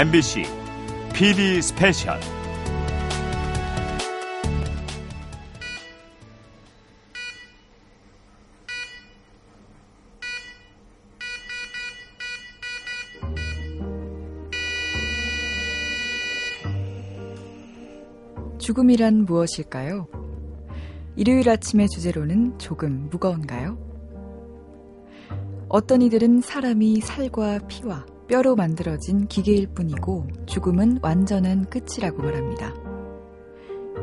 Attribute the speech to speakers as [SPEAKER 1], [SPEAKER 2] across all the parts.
[SPEAKER 1] MBC PD 스페셜
[SPEAKER 2] 죽음이란 무엇일까요? 일요일 아침의 주제로는 조금 무거운가요? 어떤 이들은 사람이 살과 피와 뼈로 만들어진 기계일 뿐이고 죽음은 완전한 끝이라고 말합니다.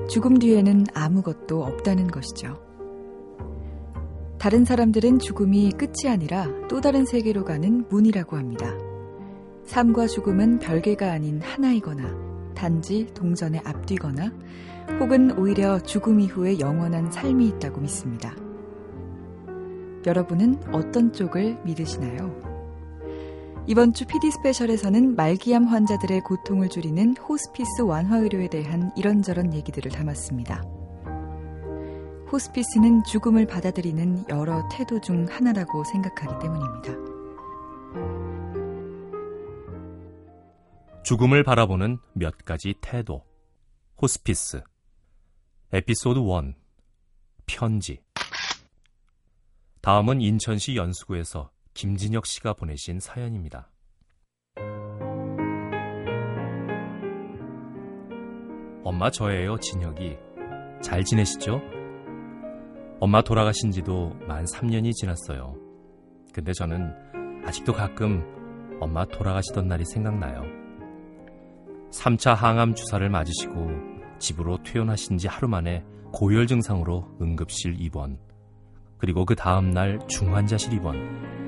[SPEAKER 2] 죽음 뒤에는 아무것도 없다는 것이죠. 다른 사람들은 죽음이 끝이 아니라 또 다른 세계로 가는 문이라고 합니다. 삶과 죽음은 별개가 아닌 하나이거나 단지 동전의 앞뒤거나 혹은 오히려 죽음 이후에 영원한 삶이 있다고 믿습니다. 여러분은 어떤 쪽을 믿으시나요? 이번 주 PD 스페셜에서는 말기암 환자들의 고통을 줄이는 호스피스 완화 의료에 대한 이런저런 얘기들을 담았습니다. 호스피스는 죽음을 받아들이는 여러 태도 중 하나라고 생각하기 때문입니다.
[SPEAKER 3] 죽음을 바라보는 몇 가지 태도. 호스피스. 에피소드 1. 편지. 다음은 인천시 연수구에서 김진혁 씨가 보내신 사연입니다. 엄마 저예요, 진혁이. 잘 지내시죠? 엄마 돌아가신 지도 만 3년이 지났어요. 근데 저는 아직도 가끔 엄마 돌아가시던 날이 생각나요. 3차 항암 주사를 맞으시고 집으로 퇴원하신 지 하루 만에 고열 증상으로 응급실 입원. 그리고 그 다음날 중환자실 입원.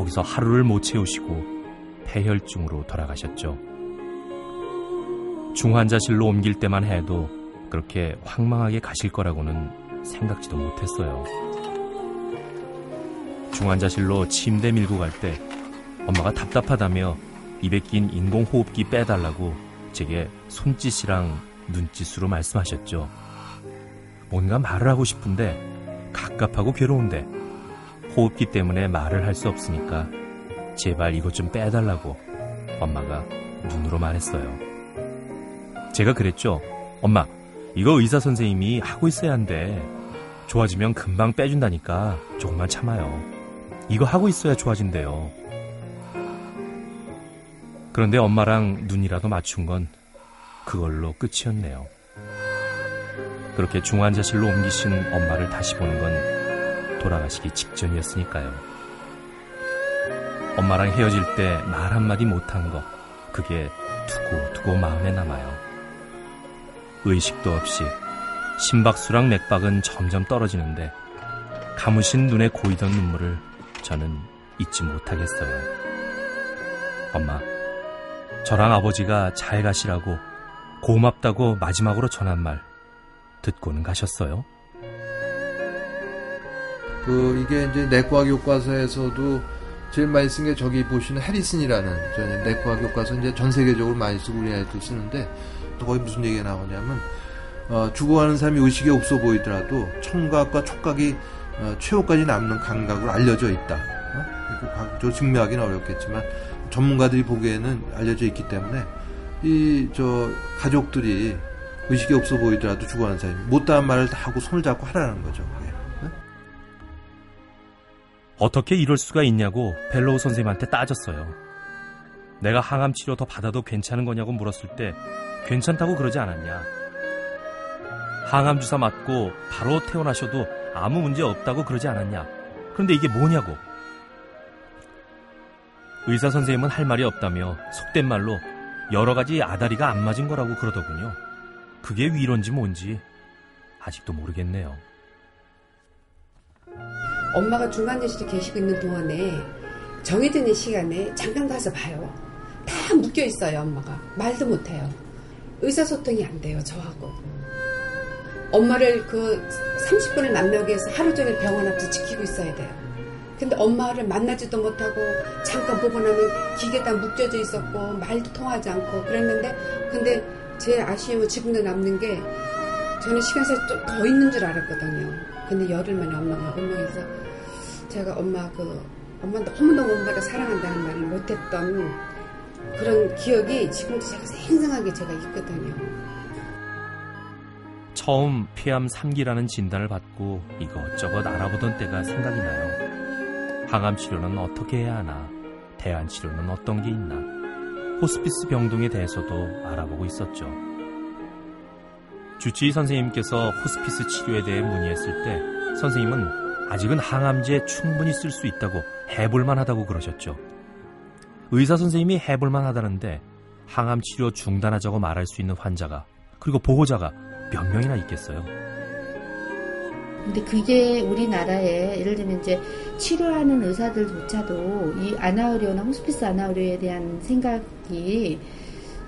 [SPEAKER 3] 거기서 하루를 못 채우시고 폐혈증으로 돌아가셨죠. 중환자실로 옮길 때만 해도 그렇게 황망하게 가실 거라고는 생각지도 못했어요. 중환자실로 침대 밀고 갈 때 엄마가 답답하다며 입에 낀 인공호흡기 빼달라고 제게 손짓이랑 눈짓으로 말씀하셨죠. 뭔가 말을 하고 싶은데 갑갑하고 괴로운데 호흡기 때문에 말을 할 수 없으니까 제발 이것 좀 빼달라고 엄마가 눈으로 말했어요. 제가 그랬죠. 엄마, 이거 의사 선생님이 하고 있어야 한대. 좋아지면 금방 빼준다니까 조금만 참아요. 이거 하고 있어야 좋아진대요. 그런데 엄마랑 눈이라도 맞춘 건 그걸로 끝이었네요. 그렇게 중환자실로 옮기신 엄마를 다시 보는 건 돌아가시기 직전이었으니까요. 엄마랑 헤어질 때 말 한마디 못한 거, 그게 두고두고 마음에 남아요. 의식도 없이 심박수랑 맥박은 점점 떨어지는데 감으신 눈에 고이던 눈물을 저는 잊지 못하겠어요. 엄마, 저랑 아버지가 잘 가시라고 고맙다고 마지막으로 전한 말 듣고는 가셨어요?
[SPEAKER 4] 그 이게 이제 내과 교과서에서도 제일 많이 쓴 게 저기 보시는 해리슨이라는 저 내과 교과서 이제 전 세계적으로 많이 쓰고 우리 아이도 쓰는데 또 거기 무슨 얘기가 나오냐면 어, 죽어가는 사람이 의식이 없어 보이더라도 청각과 촉각이 어, 최후까지 남는 감각으로 알려져 있다. 어? 저 증명하기는 어렵겠지만 전문가들이 보기에는 알려져 있기 때문에 이 저 가족들이 의식이 없어 보이더라도 죽어가는 사람이 못다한 말을 다 하고 손을 잡고 하라는 거죠.
[SPEAKER 3] 어떻게 이럴 수가 있냐고 벨로우 선생님한테 따졌어요. 내가 항암 치료 더 받아도 괜찮은 거냐고 물었을 때 괜찮다고 그러지 않았냐. 항암 주사 맞고 바로 퇴원하셔도 아무 문제 없다고 그러지 않았냐. 그런데 이게 뭐냐고. 의사 선생님은 할 말이 없다며 속된 말로 여러 가지 아다리가 안 맞은 거라고 그러더군요. 그게 위론지 뭔지 아직도 모르겠네요.
[SPEAKER 5] 엄마가 중간대실에 계시고 있는 동안에 정해진 시간에 잠깐 가서 봐요. 다 묶여 있어요, 엄마가. 말도 못 해요. 의사소통이 안 돼요, 저하고. 엄마를 그 30분을 만나기 위해서 하루 종일 병원 앞에서 지키고 있어야 돼요. 근데 엄마를 만나지도 못하고 잠깐 보고 나면 기계 다 묶여져 있었고 말도 통하지 않고 그랬는데 근데 제 아쉬움은 지금도 남는 게 저는 시간이 좀 더 있는 줄 알았거든요. 근데 열흘 만에 엄마가 운명해서 제가 엄마 그 엄마 너무너무 엄마를 사랑한다는 말을 못했던 그런 기억이 지금도 제가 생생하게 제가 있거든요.
[SPEAKER 3] 처음 폐암 3기라는 진단을 받고 이것저것 알아보던 때가 생각이 나요. 항암 치료는 어떻게 해야 하나? 대안 치료는 어떤 게 있나? 호스피스 병동에 대해서도 알아보고 있었죠. 주치의 선생님께서 호스피스 치료에 대해 문의했을 때 선생님은 아직은 항암제에 충분히 쓸 수 있다고 해볼만 하다고 그러셨죠. 의사 선생님이 해볼만 하다는데 항암 치료 중단하자고 말할 수 있는 환자가 그리고 보호자가 몇 명이나 있겠어요.
[SPEAKER 6] 근데 그게 우리나라에 예를 들면 이제 치료하는 의사들조차도 이 아나우리오나 호스피스 아나우리오에 대한 생각이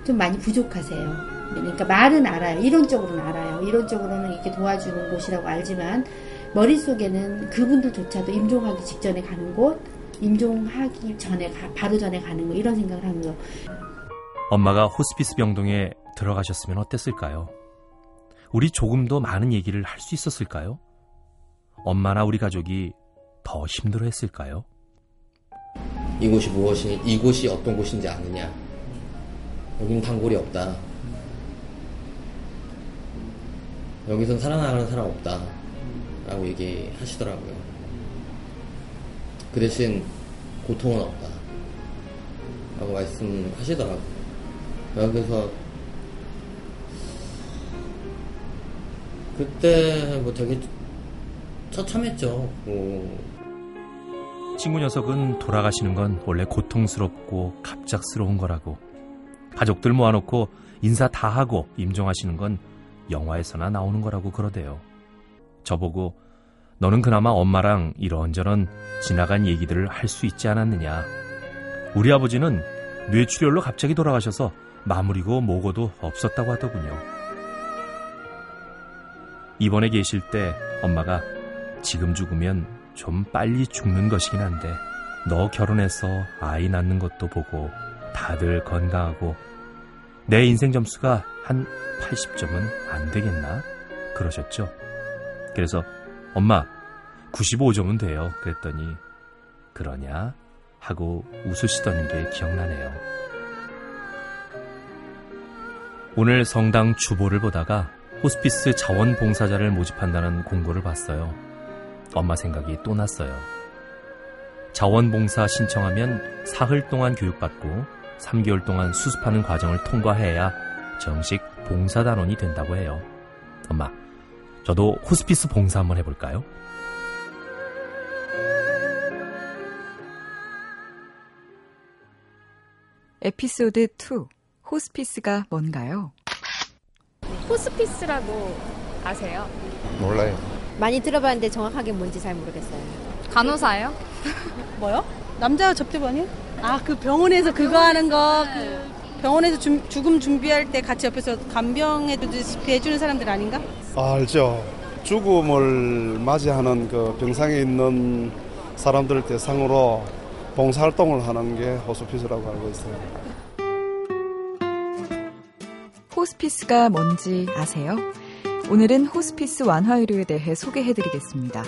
[SPEAKER 6] 좀 많이 부족하세요. 그러니까 말은 알아요. 이론적으로는 알아요. 이론적으로는 이렇게 도와주는 곳이라고 알지만 머릿속에는 그분들조차도 임종하기 직전에 가는 곳, 임종하기 전에 가, 바로 전에 가는 거 이런 생각을 하면서
[SPEAKER 3] 엄마가 호스피스 병동에 들어가셨으면 어땠을까요? 우리 조금 더 많은 얘기를 할 수 있었을까요? 엄마나 우리 가족이 더 힘들어 했을까요?
[SPEAKER 7] 이곳이 무엇이, 이곳이 어떤 곳인지 아느냐. 여기는 단골이 없다. 여기선 살아나가는 사람 없다. 라고 얘기하시더라고요. 그 대신 고통은 없다. 라고 말씀하시더라고요. 그래서 그때 뭐 되게 처참했죠. 뭐
[SPEAKER 3] 친구 녀석은 돌아가시는 건 원래 고통스럽고 갑작스러운 거라고. 가족들 모아놓고 인사 다 하고 임종하시는 건 영화에서나 나오는 거라고 그러대요. 저보고 너는 그나마 엄마랑 이런저런 지나간 얘기들을 할 수 있지 않았느냐. 우리 아버지는 뇌출혈로 갑자기 돌아가셔서 마무리고 모고도 없었다고 하더군요. 입원해 계실 때 엄마가 지금 죽으면 좀 빨리 죽는 것이긴 한데 너 결혼해서 아이 낳는 것도 보고 다들 건강하고 내 인생 점수가 한 80점은 안 되겠나? 그러셨죠. 그래서 엄마 95점은 돼요. 그랬더니 그러냐? 하고 웃으시던 게 기억나네요. 오늘 성당 주보를 보다가 호스피스 자원봉사자를 모집한다는 공고를 봤어요. 엄마 생각이 또 났어요. 자원봉사 신청하면 사흘 동안 교육받고 3개월 동안 수습하는 과정을 통과해야 정식 봉사단원이 된다고 해요. 엄마, 저도 호스피스 봉사 한번 해볼까요?
[SPEAKER 2] 에피소드 2 호스피스가 뭔가요?
[SPEAKER 8] 호스피스라고 아세요?
[SPEAKER 9] 몰라요.
[SPEAKER 10] 많이 들어봤는데 정확하게 뭔지 잘 모르겠어요.
[SPEAKER 8] 간호사예요?
[SPEAKER 11] 뭐요? 남자 접대반이요? 아, 그 병원에서 그거 하는 거, 그 병원에서 줌- 죽음 준비할 때 같이 옆에서 간병해주듯이 해주는 사람들 아닌가?
[SPEAKER 9] 아, 알죠. 죽음을 맞이하는 그 병상에 있는 사람들 대상으로 봉사활동을 하는 게 호스피스라고 알고 있어요.
[SPEAKER 2] 호스피스가 뭔지 아세요? 오늘은 호스피스 완화의료에 대해 소개해드리겠습니다.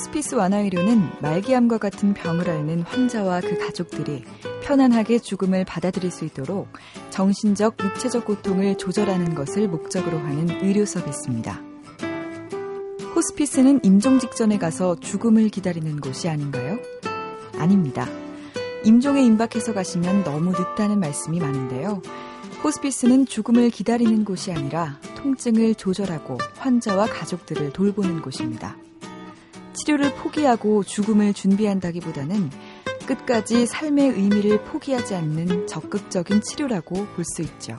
[SPEAKER 2] 호스피스 완화의료는 말기암과 같은 병을 앓는 환자와 그 가족들이 편안하게 죽음을 받아들일 수 있도록 정신적, 육체적 고통을 조절하는 것을 목적으로 하는 의료 서비스입니다. 호스피스는 임종 직전에 가서 죽음을 기다리는 곳이 아닌가요? 아닙니다. 임종에 임박해서 가시면 너무 늦다는 말씀이 많은데요. 호스피스는 죽음을 기다리는 곳이 아니라 통증을 조절하고 환자와 가족들을 돌보는 곳입니다. 치료를 포기하고 죽음을 준비한다기보다는 끝까지 삶의 의미를 포기하지 않는 적극적인 치료라고 볼 수 있죠.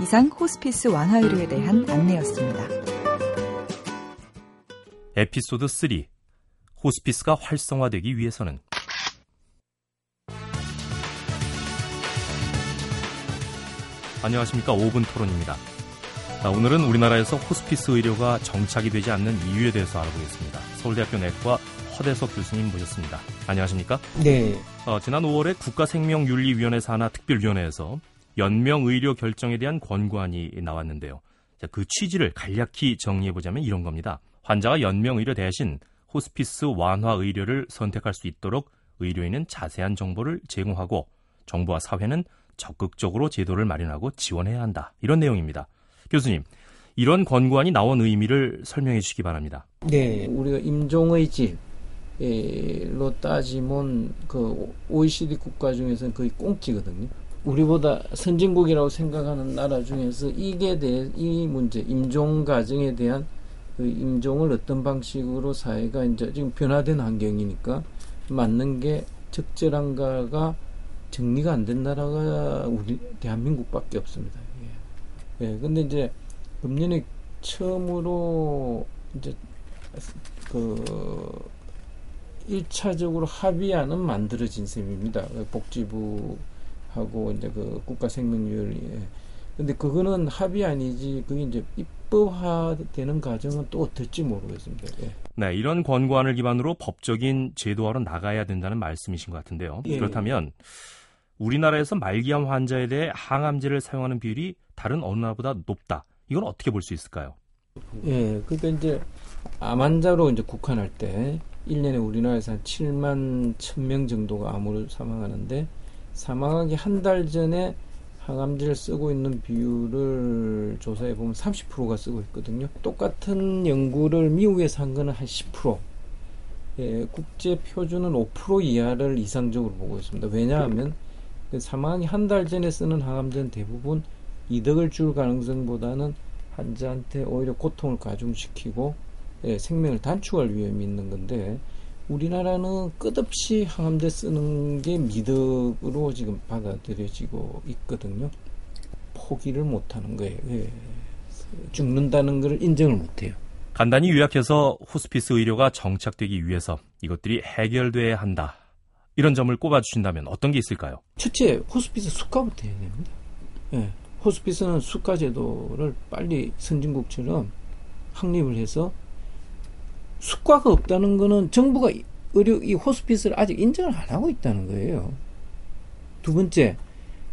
[SPEAKER 2] 이상 호스피스 완화의료에 대한 안내였습니다.
[SPEAKER 3] 에피소드 3 호스피스가 활성화되기 위해서는 안녕하십니까 5분 토론입니다. 자, 오늘은 우리나라에서 호스피스 의료가 정착이 되지 않는 이유에 대해서 알아보겠습니다. 서울대학교 내과 허대석 교수님 모셨습니다. 안녕하십니까?
[SPEAKER 12] 네.
[SPEAKER 3] 어, 지난 5월에 국가생명윤리위원회 산하 특별위원회에서 연명 의료 결정에 대한 권고안이 나왔는데요. 자, 그 취지를 간략히 정리해보자면 이런 겁니다. 환자가 연명 의료 대신 호스피스 완화 의료를 선택할 수 있도록 의료인은 자세한 정보를 제공하고 정부와 사회는 적극적으로 제도를 마련하고 지원해야 한다. 이런 내용입니다. 교수님, 이런 권고안이 나온 의미를 설명해 주시기 바랍니다.
[SPEAKER 12] 네, 우리가 임종의 질로 따지면 그 OECD 국가 중에서는 거의 꽁찌거든요. 우리보다 선진국이라고 생각하는 나라 중에서 이게 대해 이 문제 임종 과정에 대한 그 임종을 어떤 방식으로 사회가 이제 지금 변화된 환경이니까 맞는 게 적절한가가 정리가 안 된 나라가 우리 대한민국밖에 없습니다. 예. 예. 근데 이제 금년에 처음으로 이제 그 1차적으로 합의안은 만들어진 셈입니다. 복지부하고 이제 그 국가생명유연위에. 근데 그거는 합의안이지 그게 이제 입법화되는 과정은 또 어떨지 모르겠습니다. 예.
[SPEAKER 3] 네, 이런 권고안을 기반으로 법적인 제도화로 나가야 된다는 말씀이신 것 같은데요.
[SPEAKER 12] 예.
[SPEAKER 3] 그렇다면 우리나라에서 말기암 환자에 대해 항암제를 사용하는 비율이 다른 어느 나라보다 높다. 이건 어떻게 볼 수 있을까요?
[SPEAKER 12] 예, 그러니까 이제 암 환자로 이제 국한할 때 1년에 우리나라에서 한 7만 1000명 정도가 암으로 사망하는데 사망하기 한 달 전에 항암제를 쓰고 있는 비율을 조사해 보면 30%가 쓰고 있거든요. 똑같은 연구를 미국에서 한 거는 한 10%. 예, 국제 표준은 5% 이하를 이상적으로 보고 있습니다. 왜냐하면 그 사망하기 한달 전에 쓰는 항암제는 대부분 이득을 줄 가능성보다는 환자한테 오히려 고통을 가중시키고 예, 생명을 단축할 위험이 있는 건데 우리나라는 끝없이 항암제 쓰는 게 미덕으로 지금 받아들여지고 있거든요. 포기를 못하는 거예요. 예. 죽는다는 걸 인정을 못해요.
[SPEAKER 3] 간단히 요약해서 호스피스 의료가 정착되기 위해서 이것들이 해결돼야 한다. 이런 점을 꼽아주신다면 어떤 게 있을까요?
[SPEAKER 12] 첫째, 호스피스 수가부터 해야 됩니다. 예. 호스피스는 수가 제도를 빨리 선진국처럼 확립을 해서 수가가 없다는 거는 정부가 의료 이 호스피스를 아직 인정을 안 하고 있다는 거예요. 두 번째,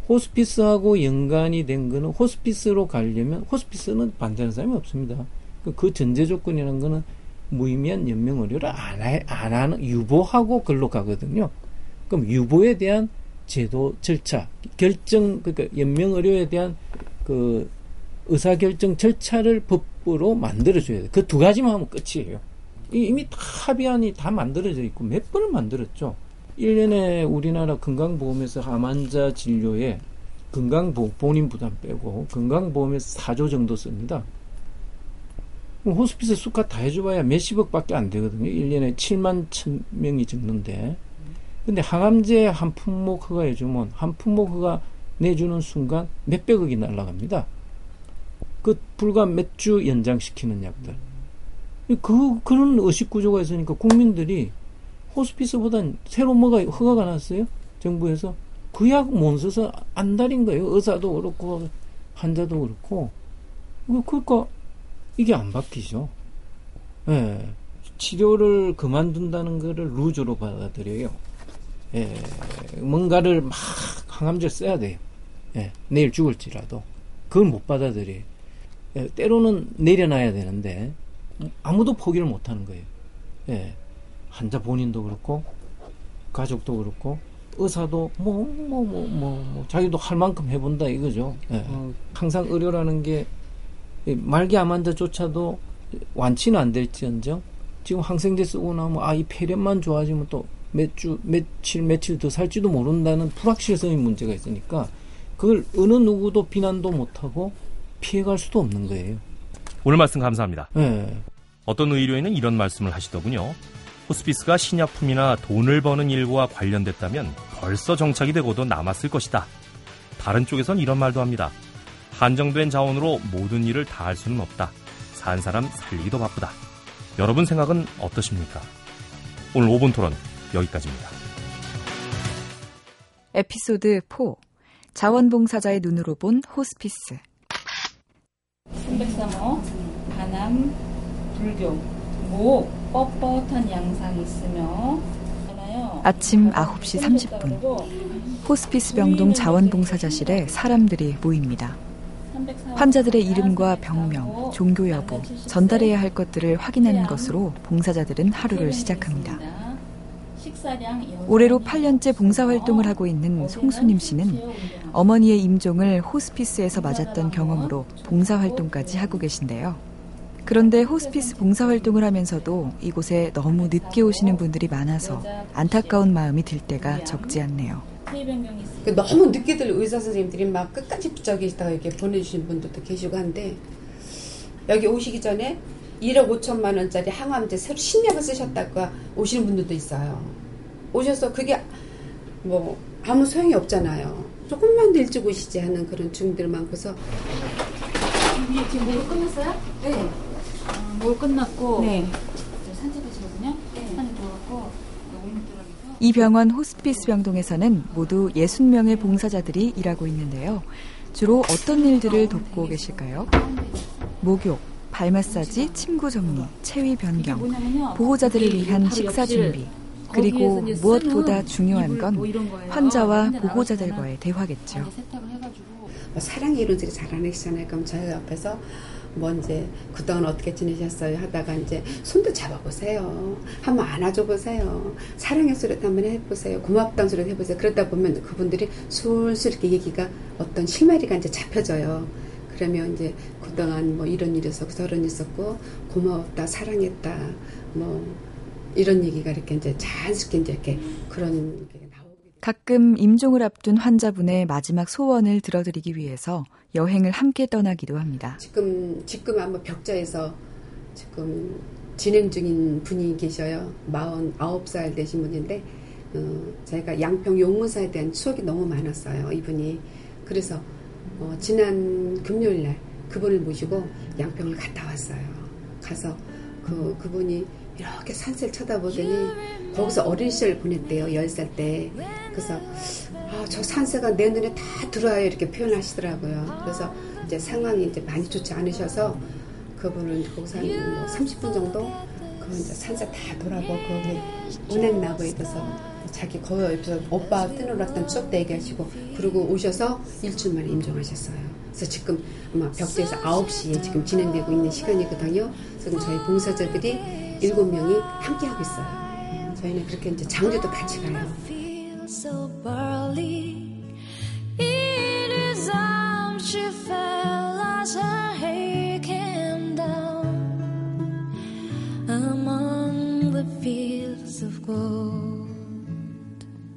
[SPEAKER 12] 호스피스하고 연관이 된 거는 호스피스로 가려면 호스피스는 반대하는 사람이 없습니다. 그, 그 전제 조건이라는 거는 무의미한 연명 의료를 안, 하, 안 하는 유보하고 글로 가거든요. 그럼 유보에 대한 제도 절차, 결정 그러니까 연명 의료에 대한 그 의사 결정 절차를 법으로 만들어 줘야 돼. 그 두 가지만 하면 끝이에요. 이미 다 합의안이 다 만들어져 있고 몇 번을 만들었죠. 1년에 우리나라 건강보험에서 암 환자 진료에 건강보험 본인 부담 빼고 건강보험에서 4조 정도 씁니다. 호스피스 수가 다 해줘봐야 몇십억밖에 안 되거든요. 1년에 7만 천 명이 죽는데. 근데 항암제 한 품목 허가해주면 한 품목 허가 내주는 순간 몇백억이 날라갑니다. 그 불과 몇 주 연장시키는 약들. 그, 그런 의식 구조가 있으니까 국민들이 호스피스보단 새로 뭐가 허가가 났어요? 정부에서. 그 약 못 써서 안달인 거예요. 의사도 그렇고, 환자도 그렇고. 그러니까 이게 안 바뀌죠. 예. 치료를 그만둔다는 거를 루즈로 받아들여요. 예. 뭔가를 막 항암제 써야 돼요. 예. 내일 죽을지라도. 그걸 못 받아들여요. 예. 때로는 내려놔야 되는데, 아무도 포기를 못 하는 거예요. 예. 환자 본인도 그렇고, 가족도 그렇고, 의사도 뭐, 뭐, 뭐, 뭐, 뭐 자기도 할 만큼 해본다 이거죠. 예. 항상 의료라는 게 말기 암 환자조차도 완치는 안 될지언정 지금 항생제 쓰고 나면 아, 이 폐렴만 좋아지면 또 몇 주, 며칠, 며칠 더 살지도 모른다는 불확실성의 문제가 있으니까 그걸 어느 누구도 비난도 못하고 피해갈 수도 없는 거예요.
[SPEAKER 3] 오늘 말씀 감사합니다.
[SPEAKER 12] 네.
[SPEAKER 3] 어떤 의료인은 이런 말씀을 하시더군요. 호스피스가 신약품이나 돈을 버는 일과 관련됐다면 벌써 정착이 되고도 남았을 것이다. 다른 쪽에선 이런 말도 합니다. 한정된 자원으로 모든 일을 다 할 수는 없다. 산 사람 살리기도 바쁘다. 여러분 생각은 어떠십니까? 오늘 5분 토론 여기까지입니다.
[SPEAKER 2] 에피소드 4 자원봉사자의 눈으로 본 호스피스
[SPEAKER 13] 303호 간암 불교 목 뻣뻣한 양상이 있으며
[SPEAKER 2] 아침 9시 30분 호스피스 병동 자원봉사자실에 사람들이 모입니다. 환자들의 이름과 병명, 종교 여부, 전달해야 할 것들을 확인하는 것으로 봉사자들은 하루를 시작합니다. 올해로 8년째 봉사활동을 하고 있는 송수님 씨는 어머니의 임종을 호스피스에서 맞았던 경험으로 봉사활동까지 하고 계신데요. 그런데 호스피스 봉사활동을 하면서도 이곳에 너무 늦게 오시는 분들이 많아서 안타까운 마음이 들 때가 적지 않네요.
[SPEAKER 5] 그 너무 늦게 들 의사 선생님들이 막 끝까지 붙잡고 계시다가 이렇게 보내주신 분들도 계시고 한데 여기 오시기 전에 1억 5천만 원짜리 항암제 새로 신약을 쓰셨다가 오시는 분들도 있어요. 오셔서 그게 뭐 아무 소용이 없잖아요. 조금만 더 일찍 오시지 하는 그런 중들 많고서
[SPEAKER 13] 지금 뭘 끝났어요? 네. 뭘 끝났고
[SPEAKER 2] 네.
[SPEAKER 13] 산책하시거든요. 산책 들어갔고
[SPEAKER 2] 이 병원 호스피스 병동에서는 모두 60명의 봉사자들이 일하고 있는데요. 주로 어떤 일들을 돕고 계실까요? 목욕, 발 마사지, 침구 정리, 체위 변경, 보호자들을 위한 식사 준비, 그리고 무엇보다 중요한 건 환자와 보호자들과의 대화겠죠.
[SPEAKER 5] 뭐 사랑 이런 소리 잘안 하시잖아요. 그럼 저희 옆에서 뭐 이제 그동안 어떻게 지내셨어요 하다가 이제 손도 잡아보세요. 한번 안아줘 보세요. 사랑의 소리도 한번 해보세요. 고맙다는 소리도 해보세요. 그러다 보면 그분들이 술술 이렇게 얘기가 어떤 실마리가 이제 잡혀져요. 그러면 이제 그동안 뭐 이런 일이 있었고 저런 있었고 고마웠다 사랑했다 뭐 이런 얘기가 이렇게 이제 자연스럽게 이제 이렇게 그런 게
[SPEAKER 2] 가끔 임종을 앞둔 환자분의 마지막 소원을 들어드리기 위해서 여행을 함께 떠나기도 합니다.
[SPEAKER 5] 지금 지금 아마 벽자에서 지금 진행 중인 분이 계셔요. 49살 되신 분인데 어, 저희가 양평 용문사에 대한 추억이 너무 많았어요. 이분이 그래서 어, 지난 금요일 날 그분을 모시고 양평을 갔다 왔어요. 가서 그 그분이 이렇게 산세를 쳐다보더니 거기서 어린 시절 보냈대요. 10살 때. 그래서 아, 저 산세가 내 눈에 다 들어와요. 이렇게 표현하시더라고요. 그래서 이제 상황이 이제 많이 좋지 않으셔서 그분은 거기서 한 뭐 30분 정도 그 이제 산세 다 돌아보고 거기 은행나무에 있어서 자기 거기 옆에서 오빠 뜨느랐던 추억도 얘기하시고 그리고 오셔서 일주일 만에 임종하셨어요. 그래서 지금 아마 벽지에서 9시에 지금 진행되고 있는 시간이거든요. 그래서 저희 봉사자들이 일곱 명이 함께 하고 있어요. 저희는 그렇게 이제 장주도 같이 가요.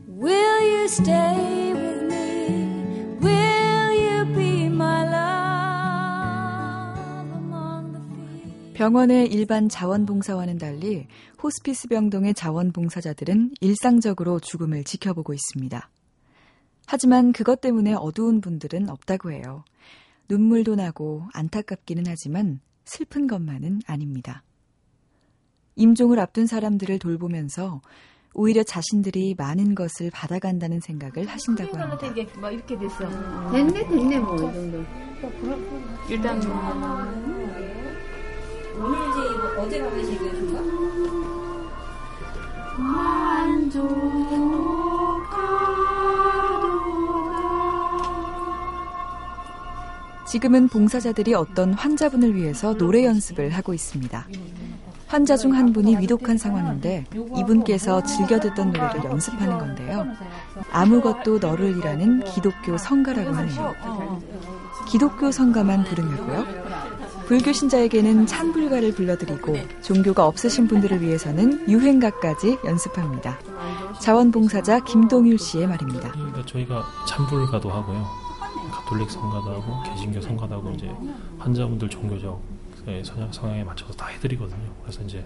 [SPEAKER 14] Will you stay with me? Will you be my love?
[SPEAKER 2] 병원의 일반 자원봉사와는 달리 호스피스 병동의 자원봉사자들은 일상적으로 죽음을 지켜보고 있습니다. 하지만 그것 때문에 어두운 분들은 없다고 해요. 눈물도 나고 안타깝기는 하지만 슬픈 것만은 아닙니다. 임종을 앞둔 사람들을 돌보면서 오히려 자신들이 많은 것을 받아간다는 생각을 하신다고 합니다.
[SPEAKER 6] 이게 막 이렇게 됐어. 됐네, 됐네, 뭐, 이 정도.
[SPEAKER 13] 일단 오늘 이제 이거 어제 가면서 얘기하신가?
[SPEAKER 2] 지금은 봉사자들이 어떤 환자분을 위해서 노래 연습을 하고 있습니다. 환자 중 한 분이 위독한 상황인데 이분께서 즐겨 듣던 노래를 연습하는 건데요. 아무것도 너를이라는 기독교 성가라고 하네요. 기독교 성가만 부르냐고요? 불교 신자에게는 찬불가를 불러드리고 종교가 없으신 분들을 위해서는 유행가까지 연습합니다. 자원봉사자 김동율 씨의 말입니다.
[SPEAKER 3] 그러니까 저희가 찬불가도 하고요. 가톨릭 성가도 하고 개신교 성가도 하고 이제 환자분들 종교적 성향, 성향에 맞춰서 다 해드리거든요. 그래서 이제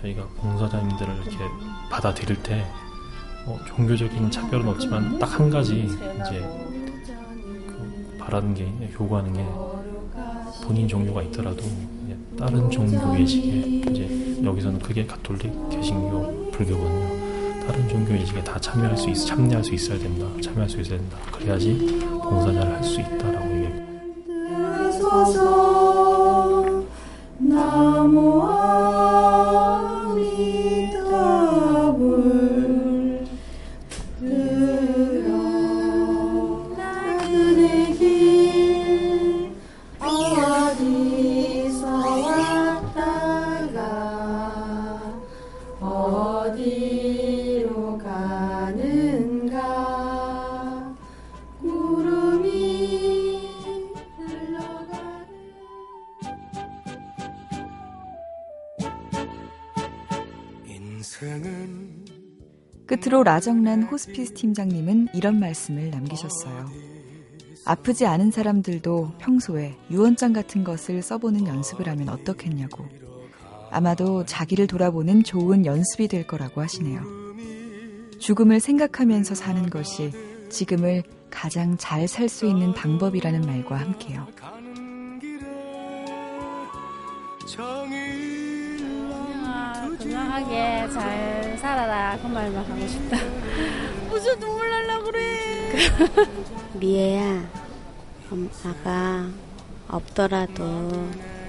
[SPEAKER 3] 저희가 봉사자님들을 이렇게 받아들일 때 뭐 종교적인 차별은 없지만 딱 한 가지 이제 그 바라는 게 요구하는 게 본인 종교가 있더라도 다른 종교 예식에 이제 여기서는 그게 가톨릭, 개신교, 불교거든요. 다른 종교 예식에 다 참여할 수 있, 참여할 수 있어야 된다. 참여할 수 있어야 된다. 그래야지 봉사자를 할 수 있다라고 얘기해요.
[SPEAKER 2] 끝으로 라정란 호스피스 팀장님은 이런 말씀을 남기셨어요. 아프지 않은 사람들도 평소에 유언장 같은 것을 써보는 연습을 하면 어떻겠냐고. 아마도 자기를 돌아보는 좋은 연습이 될 거라고 하시네요. 죽음을 생각하면서 사는 것이 지금을 가장 잘 살 수 있는 방법이라는 말과 함께요.
[SPEAKER 15] 건강하게 잘 살아라 그 말만 하고 싶다.
[SPEAKER 11] 무슨 눈물 날라 그래.
[SPEAKER 16] 미애야, 엄마가 없더라도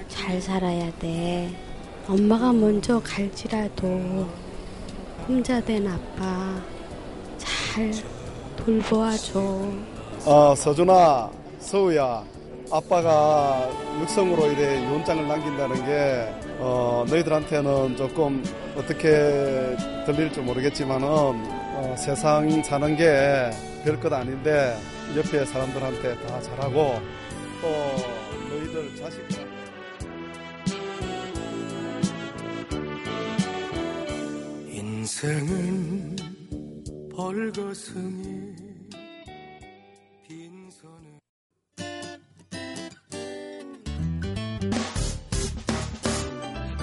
[SPEAKER 16] 잘 살아야 돼. 엄마가 먼저 갈지라도 혼자 된 아빠 잘 돌보아줘.
[SPEAKER 9] 어, 서준아, 서우야, 아빠가 육성으로 이래 유언장을 남긴다는 게, 어, 너희들한테는 조금 어떻게 들릴지 모르겠지만은, 어, 세상 사는 게 별 것 아닌데, 옆에 사람들한테 다 잘하고, 또 너희들 자식들.
[SPEAKER 17] 인생은 벌거숭이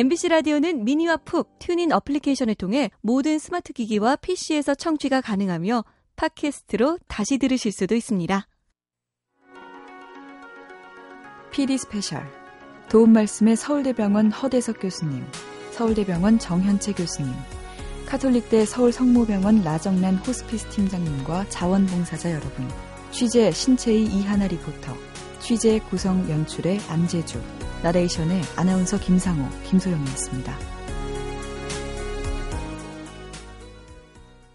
[SPEAKER 17] MBC
[SPEAKER 18] 라디오는 미니와 푹 TuneIn 어플리케이션을 통해 모든 스마트 기기와 PC에서 청취가 가능하며 팟캐스트로 다시 들으실 수도 있습니다.
[SPEAKER 2] PD 스페셜 도움 말씀의 서울대병원 허대석 교수님, 서울대병원 정현채 교수님, 카톨릭대 서울성모병원 라정란 호스피스 팀장님과 자원봉사자 여러분, 취재 신채희 이하나 리포터, 취재 구성 연출의 안재주, 나레이션의 아나운서 김상호, 김소영이었습니다.